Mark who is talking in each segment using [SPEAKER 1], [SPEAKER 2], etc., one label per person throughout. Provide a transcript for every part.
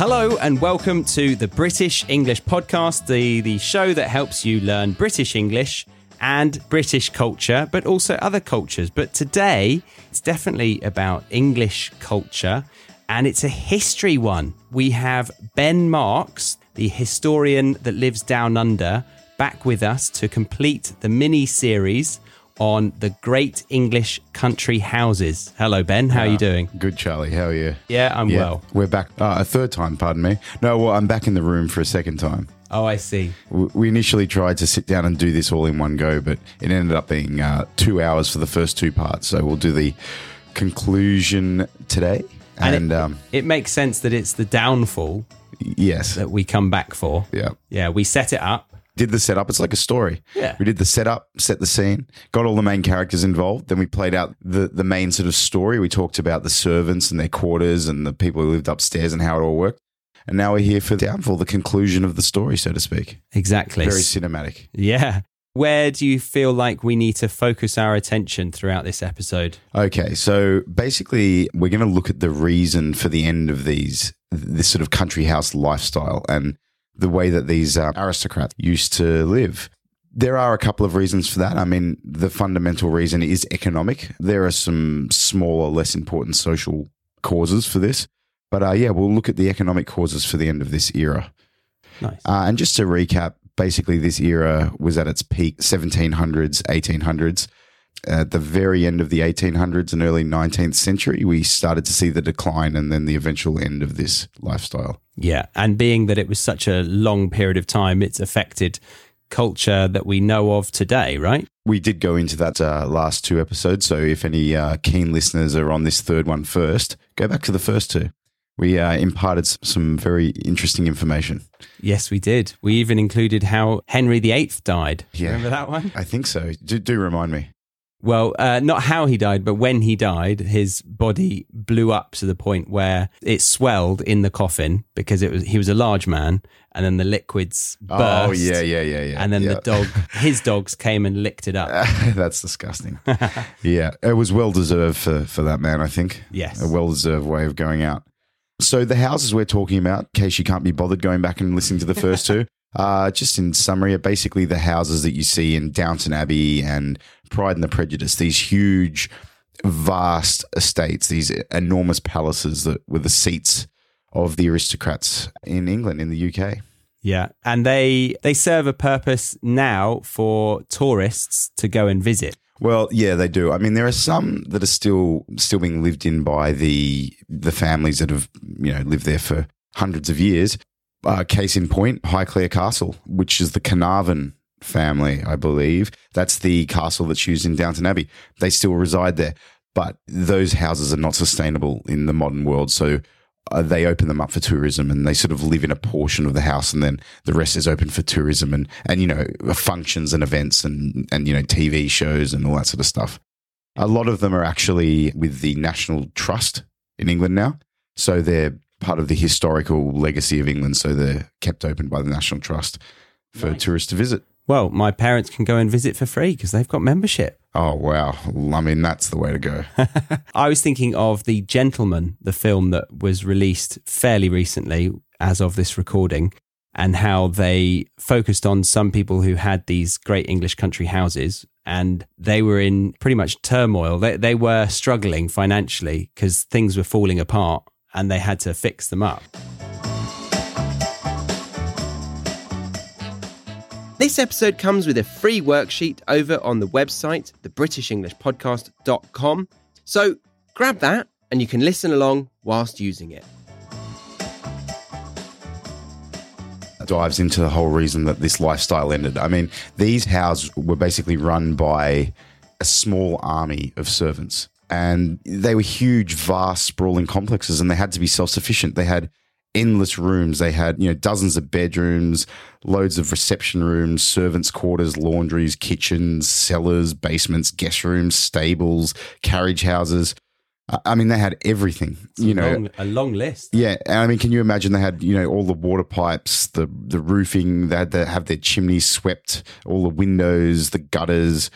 [SPEAKER 1] Hello and welcome to the British English Podcast, the, the show that helps you learn British English and British culture, but also other cultures. But today, it's definitely about English culture and it's a history one. We have Ben Marks, the historian that lives down under, back with us to complete the mini series on the great English country houses. Hello, Ben. How are you doing?
[SPEAKER 2] Good, Charlie. How are you?
[SPEAKER 1] Yeah, I'm well.
[SPEAKER 2] We're back uh, a third time, pardon me. No, well, I'm back in the room for a second time.
[SPEAKER 1] Oh, I see.
[SPEAKER 2] We initially tried to sit down and do this all in one go, but it ended up being uh, two hours for the first two parts. So we'll do the conclusion today.
[SPEAKER 1] And
[SPEAKER 2] And,
[SPEAKER 1] it,
[SPEAKER 2] um,
[SPEAKER 1] it makes sense that it's the downfall
[SPEAKER 2] yes,
[SPEAKER 1] that we come back for.
[SPEAKER 2] yeah.
[SPEAKER 1] Yeah, we set it up.
[SPEAKER 2] Did the setup. It's like a story.
[SPEAKER 1] Yeah.
[SPEAKER 2] We did the setup, set the scene, got all the main characters involved. Then we played out the, the main sort of story. We talked about the servants and their quarters and the people who lived upstairs and how it all worked. And now we're here for the downfall, the conclusion of the story, so to speak.
[SPEAKER 1] Exactly.
[SPEAKER 2] Very cinematic.
[SPEAKER 1] yeah. Where do you feel like we need to focus our attention throughout this episode?
[SPEAKER 2] Okay, so basically, we're going to look at the reason for the end of these, this sort of country house lifestyle and the way that these uh, aristocrats used to live. There are a couple of reasons for that. I mean, the fundamental reason is economic. There are some smaller, less important social causes for this. But uh, yeah, we'll look at the economic causes for the end of this era.
[SPEAKER 1] Nice.
[SPEAKER 2] Uh, and just to recap, basically, this era was at its peak 1700s, 1800s. At the very end of the 1800s and early 19th century, we started to see the decline and then the eventual end of this lifestyle.
[SPEAKER 1] Yeah. And being that it was such a long period of time, it's affected culture that we know of today, right?
[SPEAKER 2] We did go into that uh, last two episodes. So if any uh, keen listeners are on this third one first, go back to the first two. We uh, imparted some very interesting information.
[SPEAKER 1] Yes, we did. We even included how Henry VIII died.
[SPEAKER 2] Yeah.
[SPEAKER 1] Remember that one?
[SPEAKER 2] I think so. Do, do remind me.
[SPEAKER 1] Well, uh, not how he died, but when he died, his body blew up to the point where it swelled in the coffin because it was he was a large man, and then the liquids burst.
[SPEAKER 2] Oh, yeah, yeah, yeah, yeah.
[SPEAKER 1] And then
[SPEAKER 2] yeah.
[SPEAKER 1] the dog, his dogs came and licked it up.
[SPEAKER 2] That's disgusting. yeah, it was well deserved for, for that man, I think.
[SPEAKER 1] Yes.
[SPEAKER 2] A well deserved way of going out. So, the houses we're talking about, in case you can't be bothered going back and listening to the first two, uh, just in summary, are basically the houses that you see in Downton Abbey and Pride and the Prejudice, these huge, vast estates, these enormous palaces that were the seats of the aristocrats in England, in the UK.
[SPEAKER 1] Yeah, and they they serve a purpose now for tourists to go and visit.
[SPEAKER 2] Well, yeah, they do. I mean, there are some that are still still being lived in by the the families that have you know lived there for hundreds of years. Uh, case in point, Highclere Castle, which is the Carnarvon family, I believe. That's the castle that's used in Downton Abbey. They still reside there, but those houses are not sustainable in the modern world. So uh, they open them up for tourism and they sort of live in a portion of the house and then the rest is open for tourism and, and you know, functions and events and, and, you know, TV shows and all that sort of stuff. A lot of them are actually with the National Trust in England now. So they're part of the historical legacy of England. So they're kept open by the National Trust for
[SPEAKER 1] Nice.
[SPEAKER 2] tourists to visit.
[SPEAKER 1] Well, my parents can go and visit for free because they've got membership.
[SPEAKER 2] Oh, wow. I mean, that's the way to go.
[SPEAKER 1] I was thinking of The Gentlemen, the film that was released fairly recently as of this recording, and how they focused on some people who had these great English country houses and they were in pretty much turmoil. They, they were struggling financially because things were falling apart and they had to fix them up.
[SPEAKER 3] This episode comes with a free worksheet over on the website, thebritishenglishpodcast.com. So grab that and you can listen along whilst using it.
[SPEAKER 2] dives into the whole reason that this lifestyle ended. I mean, these houses were basically run by a small army of servants, and they were huge, vast, sprawling complexes, and they had to be self sufficient. They had endless rooms. They had, you know, dozens of bedrooms, loads of reception rooms, servants' quarters, laundries, kitchens, cellars, basements, guest rooms, stables, carriage houses. I- mean, they had everything. You know,
[SPEAKER 1] long, a long list.
[SPEAKER 2] yeah, and I mean, can you imagine? They had you know all the water pipes, the the roofing. They had to have their chimneys swept, all the windows, the gutters,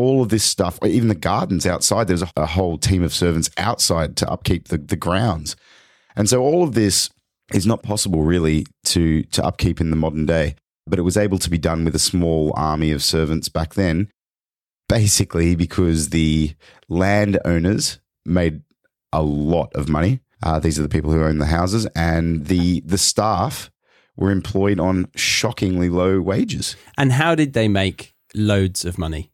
[SPEAKER 2] all of this stuff. Even the gardens outside. there's a, whole team of servants outside to upkeep the the grounds, and so all of this is not possible really to to upkeep in the modern day. But it was able to be done with a small army of servants back then, basically because the landowners made a lot of money. Uh, these are the people who own the houses, and the the staff were employed on shockingly low wages.
[SPEAKER 1] And how did they make loads of money?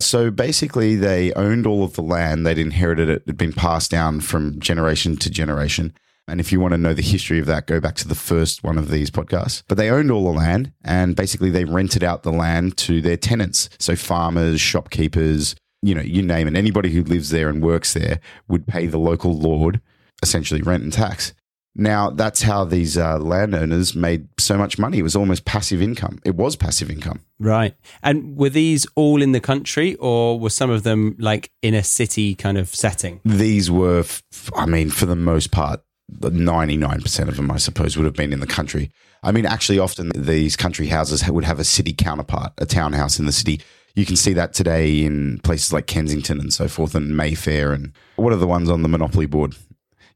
[SPEAKER 2] So basically, they owned all of the land. They'd inherited it. It had been passed down from generation to generation. And if you want to know the history of that, go back to the first one of these podcasts. But they owned all the land and basically they rented out the land to their tenants. So farmers, shopkeepers, you know, you name it. Anybody who lives there and works there would pay the local lord essentially rent and tax. Now, that's how these uh, landowners made so much money. It was almost passive income. It was passive income.
[SPEAKER 1] Right. And were these all in the country or were some of them like in a city kind of setting?
[SPEAKER 2] These were, f- I mean, for the most part, 99% of them, I suppose, would have been in the country. I mean, actually, often these country houses would have a city counterpart, a townhouse in the city. You can see that today in places like Kensington and so forth, and Mayfair. And what are the ones on the Monopoly board?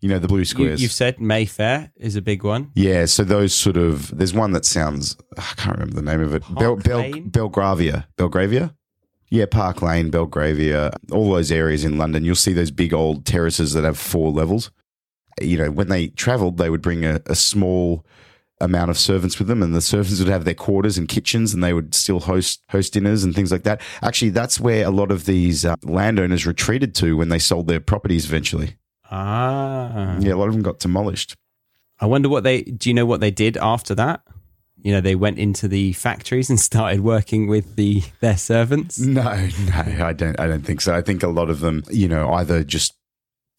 [SPEAKER 2] You know, the blue squares.
[SPEAKER 1] you've said Mayfair is a big one.
[SPEAKER 2] yeah, so those sort of, there's one that sounds, I can't remember the name of it. Bel, Bel, Belgravia. Belgravia? Yeah, Park Lane, Belgravia, all those areas in London. You'll see those big old terraces that have four levels. You know, when they traveled, they would bring a, a small amount of servants with them, and the servants would have their quarters and kitchens, and they would still host host dinners and things like that. Actually, that's where a lot of these uh, landowners retreated to when they sold their properties eventually.
[SPEAKER 1] Ah.
[SPEAKER 2] Yeah, a lot of them got demolished.
[SPEAKER 1] I wonder what they do you know what they did after that? You know, they went into the factories and started working with the their servants.
[SPEAKER 2] No, no, I don't. I don't think so. I think a lot of them, you know, either just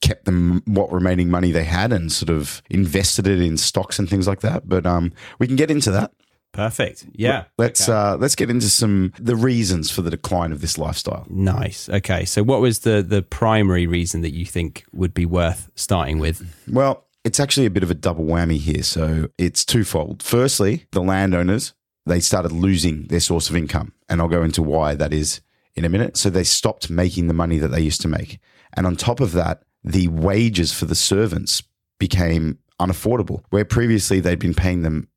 [SPEAKER 2] kept them what remaining money they had and sort of invested it in stocks and things like that. But um, we can get into that.
[SPEAKER 1] Perfect. Yeah.
[SPEAKER 2] Let's
[SPEAKER 1] Okay.
[SPEAKER 2] uh, let's get into some the reasons for the decline of this lifestyle.
[SPEAKER 1] Nice. Okay. So what was the the primary reason that you think would be worth starting with?
[SPEAKER 2] Well, it's actually a bit of a double whammy here. So it's twofold. Firstly, the landowners they started losing their source of income, and I'll go into why that is in a minute. So they stopped making the money that they used to make, and on top of that, the wages for the servants became unaffordable. Where previously they'd been paying them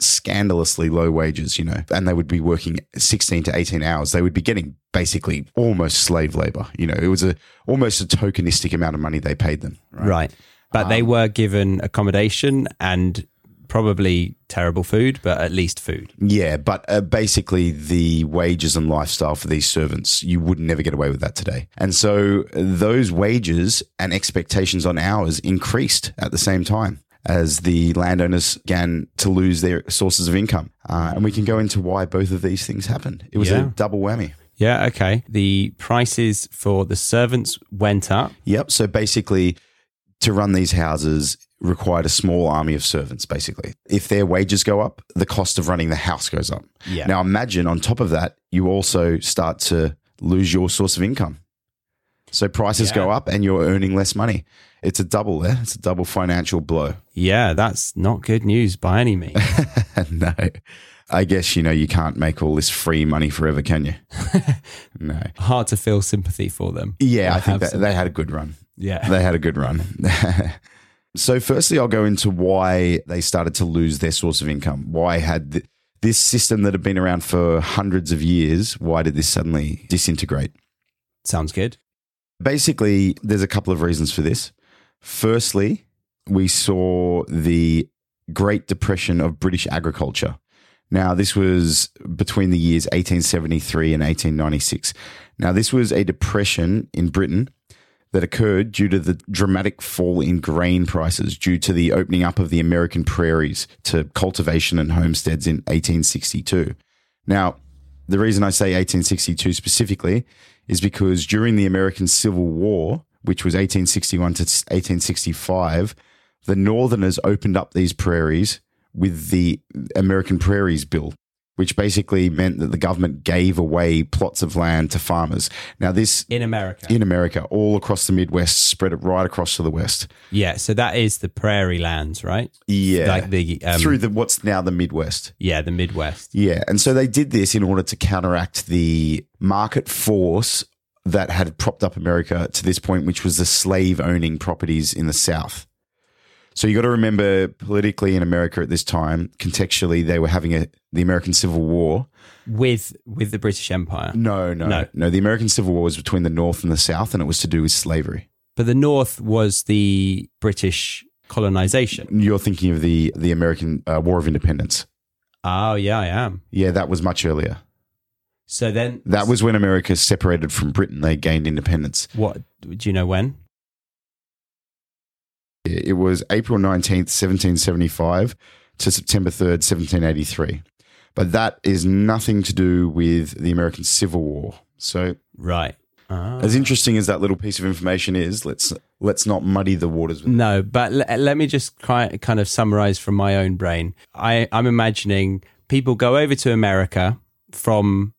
[SPEAKER 2] scandalously low wages, you know, and they would be working 16 to 18 hours. They would be getting basically almost slave labor. You know, it was a almost a tokenistic amount of money they paid them.
[SPEAKER 1] Right. But they were given accommodation and probably terrible food, but at least food.
[SPEAKER 2] Yeah, but uh, basically the wages and lifestyle for these servants, you would never get away with that today. And so those wages and expectations on hours increased at the same time as the landowners began to lose their sources of income. Uh, and we can go into why both of these things happened. It was
[SPEAKER 1] Yeah.
[SPEAKER 2] a double whammy.
[SPEAKER 1] Yeah, okay. The prices for the servants went up.
[SPEAKER 2] Yep. So basically, to run these houses required a small army of servants, basically. If their wages go up, the cost of running the house goes up.
[SPEAKER 1] Yeah.
[SPEAKER 2] Now, imagine on top of that, you also start to lose your source of income. So prices
[SPEAKER 1] Yeah.
[SPEAKER 2] go up and you're earning less money. It's a double there. It's a double financial blow.
[SPEAKER 1] Yeah, that's not good news by any means.
[SPEAKER 2] no. I guess, you know, you can't make all this free money forever, can you? no.
[SPEAKER 1] Hard to feel sympathy for them.
[SPEAKER 2] Yeah, I think that they had a good run.
[SPEAKER 1] Yeah.
[SPEAKER 2] They had a good run. so, firstly, I'll go into why they started to lose their source of income. Why had th- this system that had been around for hundreds of years, why did this suddenly disintegrate?
[SPEAKER 1] Sounds good.
[SPEAKER 2] Basically, there's a couple of reasons for this. Firstly, we saw the Great Depression of British agriculture. Now, this was between the years 1873 and 1896. Now, this was a depression in Britain that occurred due to the dramatic fall in grain prices due to the opening up of the American prairies to cultivation and homesteads in 1862. Now, the reason I say 1862 specifically is because during the American Civil War, which was 1861 to 1865, the Northerners opened up these prairies with the American Prairies Bill, which basically meant that the government gave away plots of land to farmers. Now, this
[SPEAKER 1] In America.
[SPEAKER 2] in America, all across the Midwest, spread it right across to the West.
[SPEAKER 1] yeah, so that is the prairie lands, right?
[SPEAKER 2] Yeah,
[SPEAKER 1] Like the um,
[SPEAKER 2] through the what's now the Midwest.
[SPEAKER 1] yeah, the Midwest.
[SPEAKER 2] Yeah, and so they did this in order to counteract the market force that had propped up America to this point, which was the slave owning properties in the South. So you got to remember politically in America at this time, contextually, they were having a the American Civil War.
[SPEAKER 1] with with the British Empire.
[SPEAKER 2] No, no,
[SPEAKER 1] No.
[SPEAKER 2] no, The American Civil War was between the North and the South, and it was to do with slavery.
[SPEAKER 1] But the North was the British colonization.
[SPEAKER 2] You're thinking of the the American uh, War of Independence.
[SPEAKER 1] Oh yeah, I am.
[SPEAKER 2] Yeah, that was much earlier.
[SPEAKER 1] So then
[SPEAKER 2] That was when America separated from Britain. They gained independence.
[SPEAKER 1] what? Do you know when?
[SPEAKER 2] It was April 19th, 1775 to September 3rd, 1783. But that is nothing to do with the American Civil War. So,
[SPEAKER 1] Right. Ah.
[SPEAKER 2] as interesting as that little piece of information is, let's let's not muddy the waters with
[SPEAKER 1] No, but l- let me just try, kind of summarize from my own brain. I, I'm imagining people go over to America from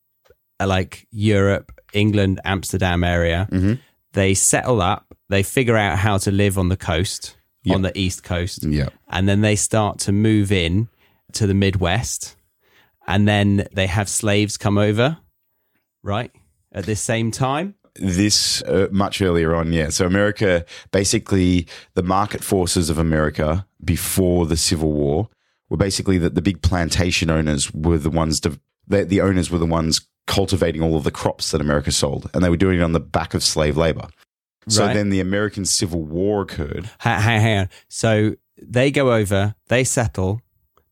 [SPEAKER 1] uh, like Europe, England, Amsterdam area.
[SPEAKER 2] Mhm.
[SPEAKER 1] They settle up, they figure out how to live on the coast,
[SPEAKER 2] Yep.
[SPEAKER 1] on the East Coast,
[SPEAKER 2] Yeah.
[SPEAKER 1] and then they start to move in to the Midwest. And then they have slaves come over, right? At this same time.
[SPEAKER 2] this uh, much earlier on, yeah. So America, basically, the market forces of America before the Civil War were basically that the big plantation owners were the ones. To, the, the owners were the ones cultivating all of the crops that America sold, and they were doing it on the back of slave labor. So
[SPEAKER 1] Right.
[SPEAKER 2] then the American Civil War occurred.
[SPEAKER 1] Ha- hang, hang on. So they go over, they settle,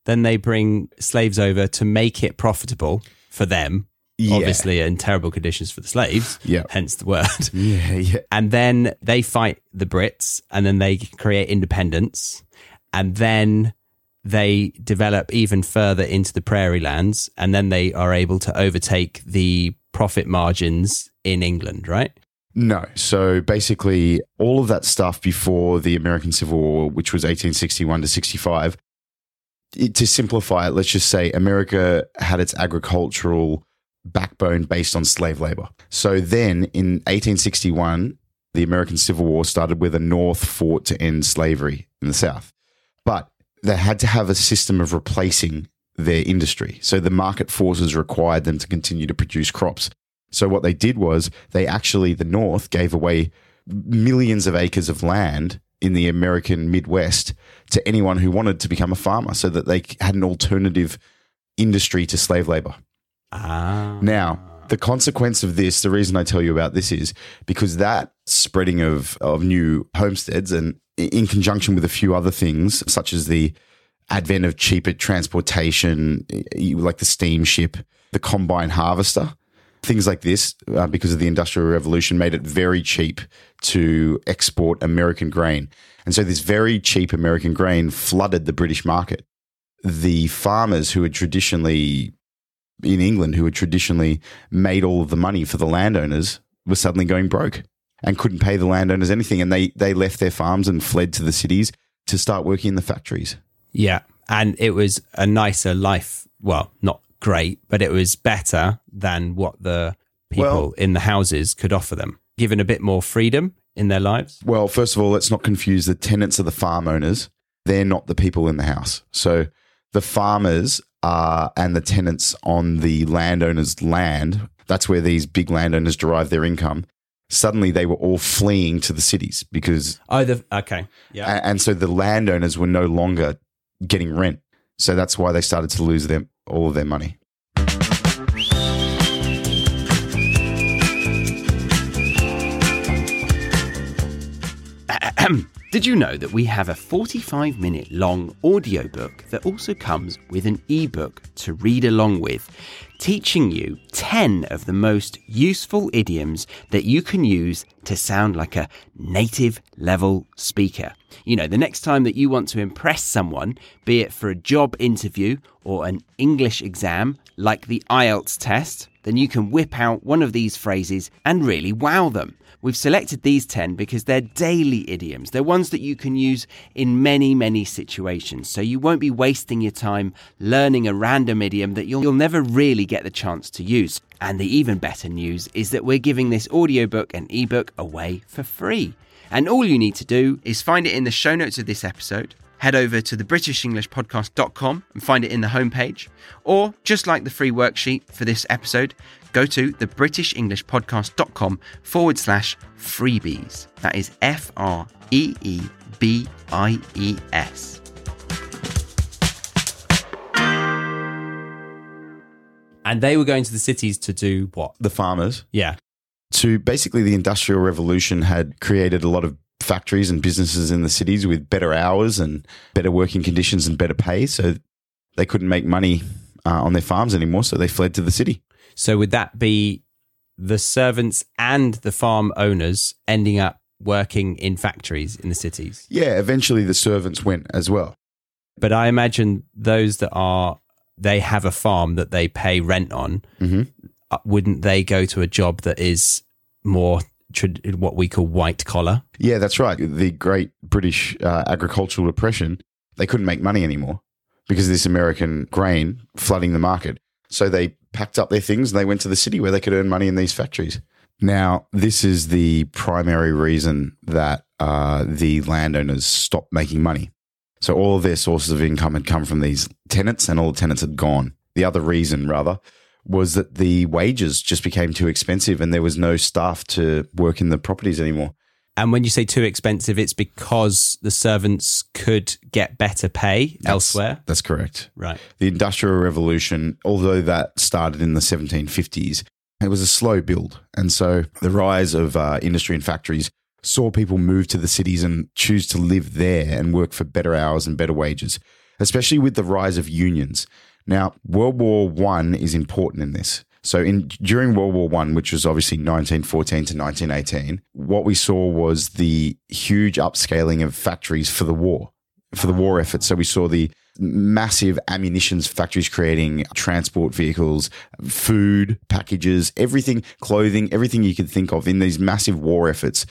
[SPEAKER 1] then they bring slaves over to make it profitable for them.
[SPEAKER 2] Yeah.
[SPEAKER 1] Obviously, in terrible conditions for the slaves.
[SPEAKER 2] Yeah.
[SPEAKER 1] Hence the word.
[SPEAKER 2] Yeah, yeah.
[SPEAKER 1] And then they fight the Brits, and then they create independence, and then they develop even further into the prairie lands, and then they are able to overtake the profit margins in England, right?
[SPEAKER 2] No. So basically, all of that stuff before the American Civil War, which was 1861 to 65, it, to simplify it, let's just say America had its agricultural backbone based on slave labor. So then in 1861, the American Civil War started where the North fought to end slavery in the South. But they had to have a system of replacing their industry. So the market forces required them to continue to produce crops. So what they did was they actually, the North gave away millions of acres of land in the American Midwest to anyone who wanted to become a farmer so that they had an alternative industry to slave labor.
[SPEAKER 1] Ah.
[SPEAKER 2] Now, the consequence of this, the reason I tell you about this is because that spreading of, of new homesteads and in conjunction with a few other things, such as the advent of cheaper transportation, like the steamship, the combine harvester, things like this, uh, because of the Industrial Revolution, made it very cheap to export American grain. And so this very cheap American grain flooded the British market. The farmers who had traditionally in England who had traditionally made all of the money for the landowners were suddenly going broke and couldn't pay the landowners anything. And they, they left their farms and fled to the cities to start working in the factories.
[SPEAKER 1] Yeah. And it was a nicer life. Well, not great, but it was better than what the people
[SPEAKER 2] Well-
[SPEAKER 1] in the houses could offer them, given a bit more freedom in their lives.
[SPEAKER 2] Well, first of all, let's not confuse the tenants of the farm owners. They're not the people in the house. So the farmers are and the tenants on the landowner's land, that's where these big landowners derive their income. Suddenly they were all fleeing to the cities because
[SPEAKER 1] Oh, the okay. Yeah.
[SPEAKER 2] A- And so the landowners were no longer getting rent. So that's why they started to lose them all of their money.
[SPEAKER 3] Did you know that we have a 45 minute long audiobook that also comes with an ebook to read along with, teaching you 10 of the most useful idioms that you can use to sound like a native level speaker? You know, the next time that you want to impress someone, be it for a job interview or an English exam like the IELTS test, then you can whip out one of these phrases and really wow them. We've selected these 10 because they're daily idioms. They're ones that you can use in many, many situations. So you won't be wasting your time learning a random idiom that you'll, you'll never really get the chance to use. And the even better news is that we're giving this audiobook and ebook away for free. And all you need to do is find it in the show notes of this episode. Head over to thebritishenglishpodcast.com and find it in the homepage. Or, just like the free worksheet for this episode, go to the britishenglishpodcast.com forward slash freebies. That is F R E E B I E S.
[SPEAKER 1] And they were going to the cities to do what?
[SPEAKER 2] The farmers
[SPEAKER 1] Yeah.
[SPEAKER 2] to basically the industrial revolution had created a lot of factories and businesses in the cities with better hours and better working conditions and better pay. So they couldn't make money uh, on their farms anymore. So they fled to the city.
[SPEAKER 1] So would that be the servants and the farm owners ending up working in factories in the cities?
[SPEAKER 2] Yeah, eventually the servants went as well.
[SPEAKER 1] But I imagine those that are they have a farm that they pay rent on.
[SPEAKER 2] Mhm.
[SPEAKER 1] uh, Wouldn't they go to a job that is more what we call white collar?
[SPEAKER 2] Yeah, that's right. The great British uh, agricultural depression, they couldn't make money anymore because of this American grain flooding the market. So they packed up their things and they went to the city where they could earn money in these factories. Now, this is the primary reason that uh, the landowners stopped making money. So all of their sources of income had come from these tenants and all the tenants had gone. The other reason, rather, was that the wages just became too expensive and there was no staff to work in the properties anymore.
[SPEAKER 1] And when you say too expensive, it's because the servants could get better pay elsewhere.
[SPEAKER 2] That's correct.
[SPEAKER 1] Right.
[SPEAKER 2] The Industrial Revolution, although that started in the 1750s, it was a slow build. And so the rise of uh, industry and factories saw people move to the cities and choose to live there and work for better hours and better wages, especially with the rise of unions. Now, World War One is important in this. So, in during World War One, which was obviously 1914 to 1918, what we saw was the huge upscaling of factories for the war, for the war effort. So we saw the massive ammunitions factories creating transport vehicles, food packages, everything, clothing, everything you could think of in these massive war efforts.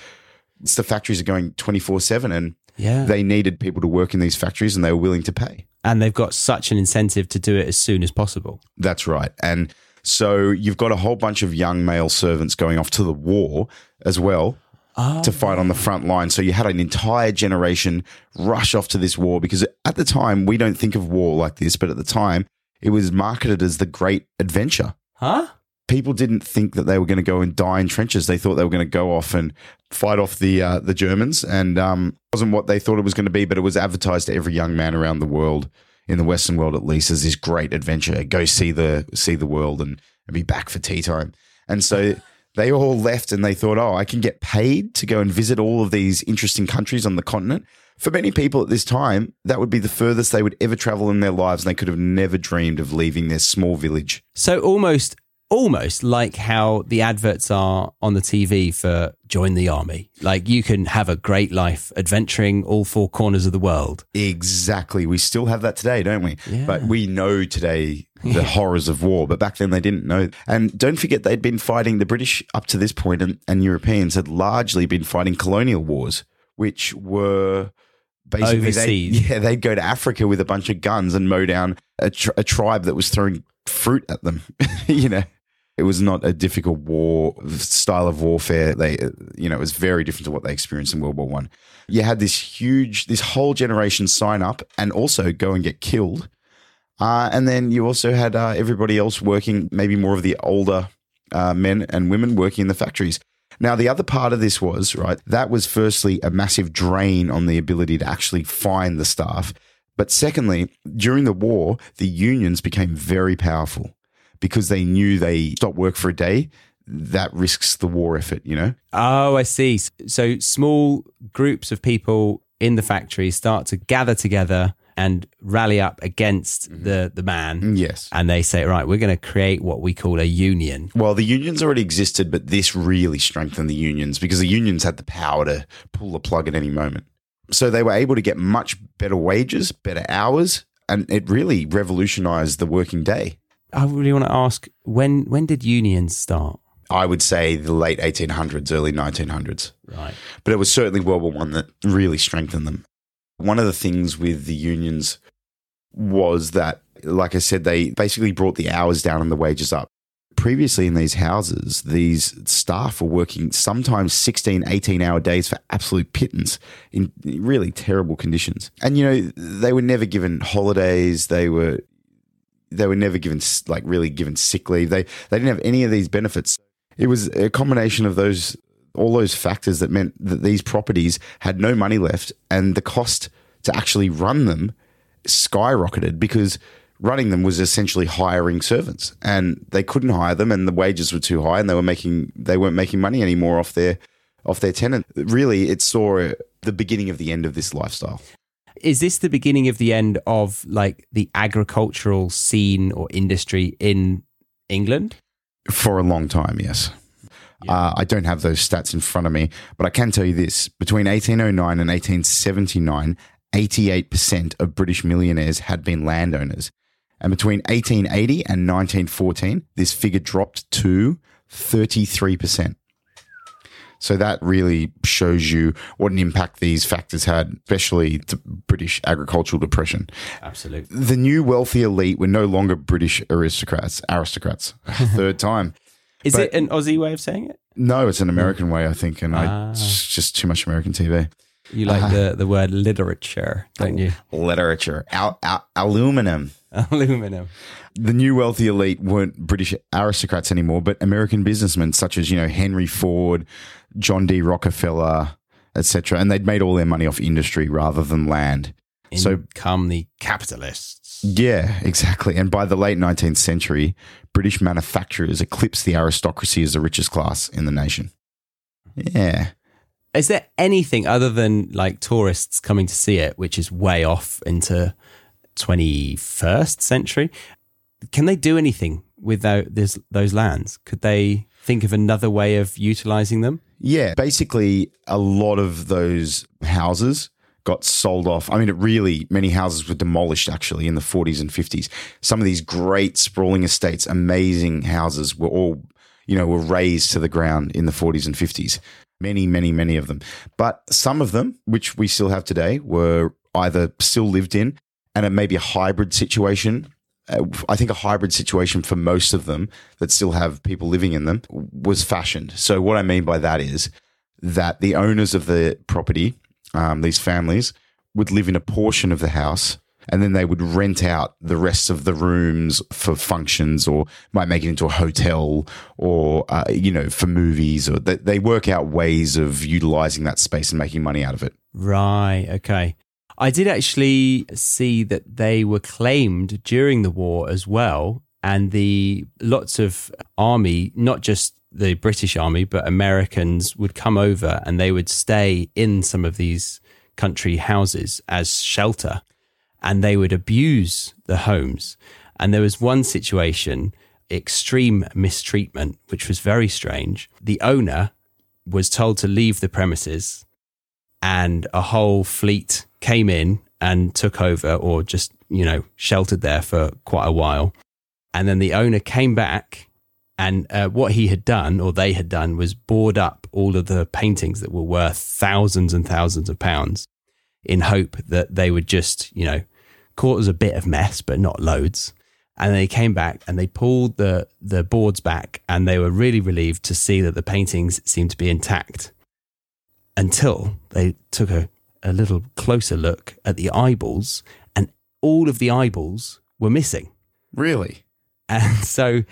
[SPEAKER 2] It's the factories are going 24 7 and
[SPEAKER 1] Yeah.
[SPEAKER 2] they needed people to work in these factories and they were willing to pay.
[SPEAKER 1] and they've got such an incentive to do it as soon as possible.
[SPEAKER 2] That's right. And so you've got a whole bunch of young male servants going off to the war as well to fight on the front line. So you had an entire generation rush off to this war because at the time we don't think of war like this, but at the time it was marketed as the great adventure.
[SPEAKER 1] Huh?
[SPEAKER 2] People didn't think that they were going to go and die in trenches. They thought they were going to go off and fight off the uh, the Germans, and um, wasn't what they thought it was going to be. But it was advertised to every young man around the world, in the Western world at least, as this great adventure. Go see the see the world and, and be back for tea time. And so they all left, and they thought, oh, I can get paid to go and visit all of these interesting countries on the continent. For many people at this time, that would be the furthest they would ever travel in their lives, and they could have never dreamed of leaving their small village.
[SPEAKER 1] So almost almost like how the adverts are on the TV for join the army. Like you can have a great life adventuring all four corners of the world.
[SPEAKER 2] Exactly. We still have that today, don't we?
[SPEAKER 1] Yeah.
[SPEAKER 2] But we know today the horrors of war, but back then they didn't know. And don't forget, they'd been fighting the British up to this point, and, and Europeans had largely been fighting colonial wars, which were basically they,
[SPEAKER 1] Overseas.
[SPEAKER 2] yeah, they'd go to Africa with a bunch of guns and mow down a, tr- a tribe that was throwing fruit at them. you know, it was not a difficult war style of warfare. They, you know, it was very different to what they experienced in World War One. You had this huge, this whole generation sign up and also go and get killed. Uh, and then you also had uh, everybody else working, maybe more of the older uh, men and women working in the factories. Now, the other part of this was, right, that was firstly a massive drain on the ability to actually find the staff. But secondly, during the war, the unions became very powerful because they knew they stop work for a day, that risks the war effort, you know?
[SPEAKER 1] Oh, I see. So small groups of people in the factory start to gather together and rally up against mm-hmm. the the man.
[SPEAKER 2] Mm, yes.
[SPEAKER 1] And they say, right, we're going to create what we call a union.
[SPEAKER 2] Well, the unions already existed, but this really strengthened the unions because the unions had the power to pull the plug at any moment. So they were able to get much better wages, better hours, and it really revolutionized the working day.
[SPEAKER 1] I really want to ask when when did unions start?
[SPEAKER 2] I would say the late 1800s, early 1900s.
[SPEAKER 1] Right.
[SPEAKER 2] But it was certainly World War One that really strengthened them. One of the things with the unions was that, like I said, they basically brought the hours down and the wages up. Previously in these houses, these staff were working sometimes 16, 18 hour days for absolute pittance in really terrible conditions. And, you know, they were never given holidays. They were, They were never given like really given sick leave. They they didn't have any of these benefits. It was a combination of those all those factors that meant that these properties had no money left and the cost to actually run them skyrocketed because running them was essentially hiring servants and they couldn't hire them and the wages were too high and they were making they weren't making money anymore off their off their tenant really it saw the beginning of the end of this lifestyle
[SPEAKER 1] is this the beginning of the end of like the agricultural scene or industry in England
[SPEAKER 2] for a long time yes yeah. uh, I don't have those stats in front of me, but I can tell you this: between 1809 and 1879, 88% of British millionaires had been landowners. And between 1880 and 1914, this figure dropped to 33%. So that really shows you what an impact these factors had, especially the British agricultural depression.
[SPEAKER 1] Absolutely.
[SPEAKER 2] The new wealthy elite were no longer British aristocrats. Aristocrats. Third time.
[SPEAKER 1] Is but, it an Aussie way of saying it?
[SPEAKER 2] No, it's an American way, I think, and ah. I, it's just too much American TV.
[SPEAKER 1] You like uh, the, the word literature, don't you?
[SPEAKER 2] Literature. Al, al, aluminum.
[SPEAKER 1] Aluminum.
[SPEAKER 2] The new wealthy elite weren't British aristocrats anymore, but American businessmen such as, you know, Henry Ford, John D. Rockefeller, etc. And they'd made all their money off industry rather than land.
[SPEAKER 1] In so come the capitalists.
[SPEAKER 2] Yeah, exactly. And by the late 19th century, British manufacturers eclipsed the aristocracy as the richest class in the nation. Yeah.
[SPEAKER 1] Is there anything other than like tourists coming to see it, which is way off into 21st century? Can they do anything without this, those lands? Could they think of another way of utilizing them?
[SPEAKER 2] Yeah, basically, a lot of those houses got sold off. I mean, it really, many houses were demolished actually in the 40s and 50s. Some of these great sprawling estates, amazing houses were all, you know, were razed to the ground in the 40s and 50s. Many, many, many of them. But some of them, which we still have today, were either still lived in and it may be a hybrid situation. I think a hybrid situation for most of them that still have people living in them was fashioned. So, what I mean by that is that the owners of the property, um, these families, would live in a portion of the house and then they would rent out the rest of the rooms for functions or might make it into a hotel or uh, you know for movies or they, they work out ways of utilizing that space and making money out of it.
[SPEAKER 1] Right. Okay i did actually see that they were claimed during the war as well and the lots of army not just the british army but americans would come over and they would stay in some of these country houses as shelter and they would abuse the homes. And there was one situation, extreme mistreatment, which was very strange. The owner was told to leave the premises, and a whole fleet came in and took over or just, you know, sheltered there for quite a while. And then the owner came back, and uh, what he had done, or they had done, was board up all of the paintings that were worth thousands and thousands of pounds in hope that they would just, you know, cause a bit of mess, but not loads. And they came back and they pulled the, the boards back and they were really relieved to see that the paintings seemed to be intact until they took a, a little closer look at the eyeballs and all of the eyeballs were missing.
[SPEAKER 2] Really?
[SPEAKER 1] And so,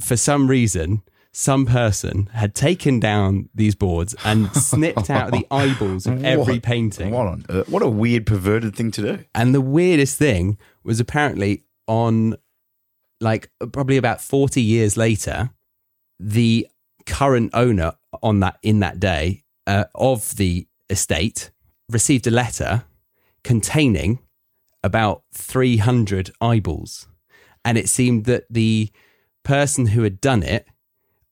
[SPEAKER 1] for some reason, some person had taken down these boards and snipped out the eyeballs of every
[SPEAKER 2] what,
[SPEAKER 1] painting.
[SPEAKER 2] What, on, uh, what a weird, perverted thing to do.
[SPEAKER 1] And the weirdest thing was apparently on, like, probably about 40 years later, the current owner on that in that day uh, of the estate received a letter containing about 300 eyeballs and it seemed that the person who had done it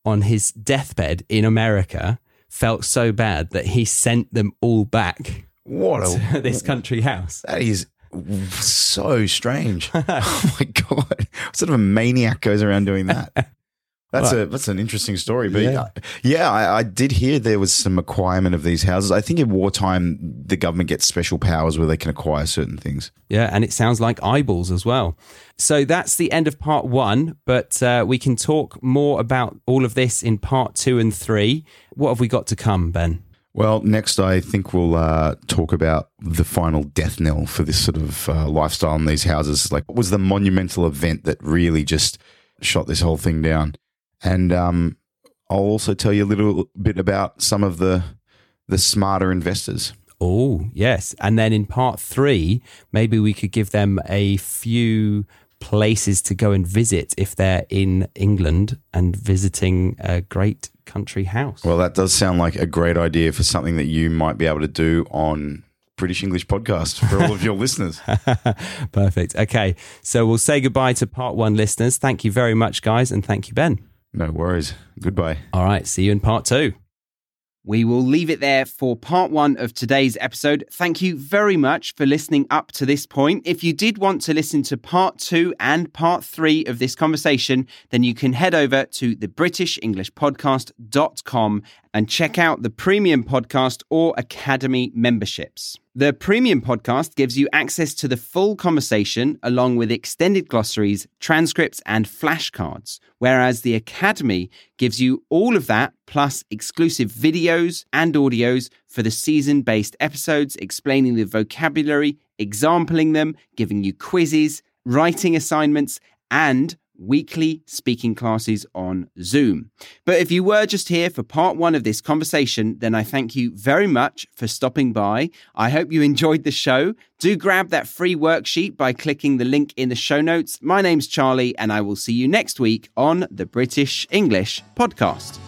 [SPEAKER 1] on his deathbed in America felt so bad that he sent them all back
[SPEAKER 2] what
[SPEAKER 1] a, this country house.
[SPEAKER 2] That is so strange. oh my god! What sort of a maniac goes around doing that? That's a that's an interesting story, but yeah, yeah I, I, did hear there was some acquirement of these houses. I think in wartime the government gets special powers where they can acquire certain things.
[SPEAKER 1] Yeah, and it sounds like eyeballs as well. So that's the end of part one, but uh, we can talk more about all of this in part two and three. What have we got to come, Ben?
[SPEAKER 2] Well, next, I think we'll uh, talk about the final death knell for this sort of uh, lifestyle in these houses. Like, what was the monumental event that really just shot this whole thing down? And um, I'll also tell you a little bit about some of the the smarter investors.
[SPEAKER 4] Oh, yes. And then in part three, maybe we could give them a few places to go and visit if they're in England and visiting a great country house.
[SPEAKER 2] Well, that does sound like a great idea for something that you might be able to do on British English podcast for all of your listeners.
[SPEAKER 4] Perfect. Okay. So we'll say goodbye to part one listeners. Thank you very much, guys. And thank you, Ben.
[SPEAKER 2] No worries. Goodbye.
[SPEAKER 4] All right. See you in part two.
[SPEAKER 1] We will leave it there for part one of today's episode. Thank you very much for listening up to this point. If you did want to listen to part two and part three of this conversation, then you can head over to the BritishEnglishPodcast.com and check out the premium podcast or academy memberships. The premium podcast gives you access to the full conversation along with extended glossaries, transcripts, and flashcards, whereas the academy gives you all of that plus exclusive videos and audios for the season based episodes explaining the vocabulary, exampling them, giving you quizzes, writing assignments, and weekly speaking classes on Zoom. But if you were just here for part one of this conversation, then I thank you very much for stopping by. I hope you enjoyed the show. Do grab that free worksheet by clicking the link in the show notes. My name's Charlie, and I will see you next week on the British English Podcast.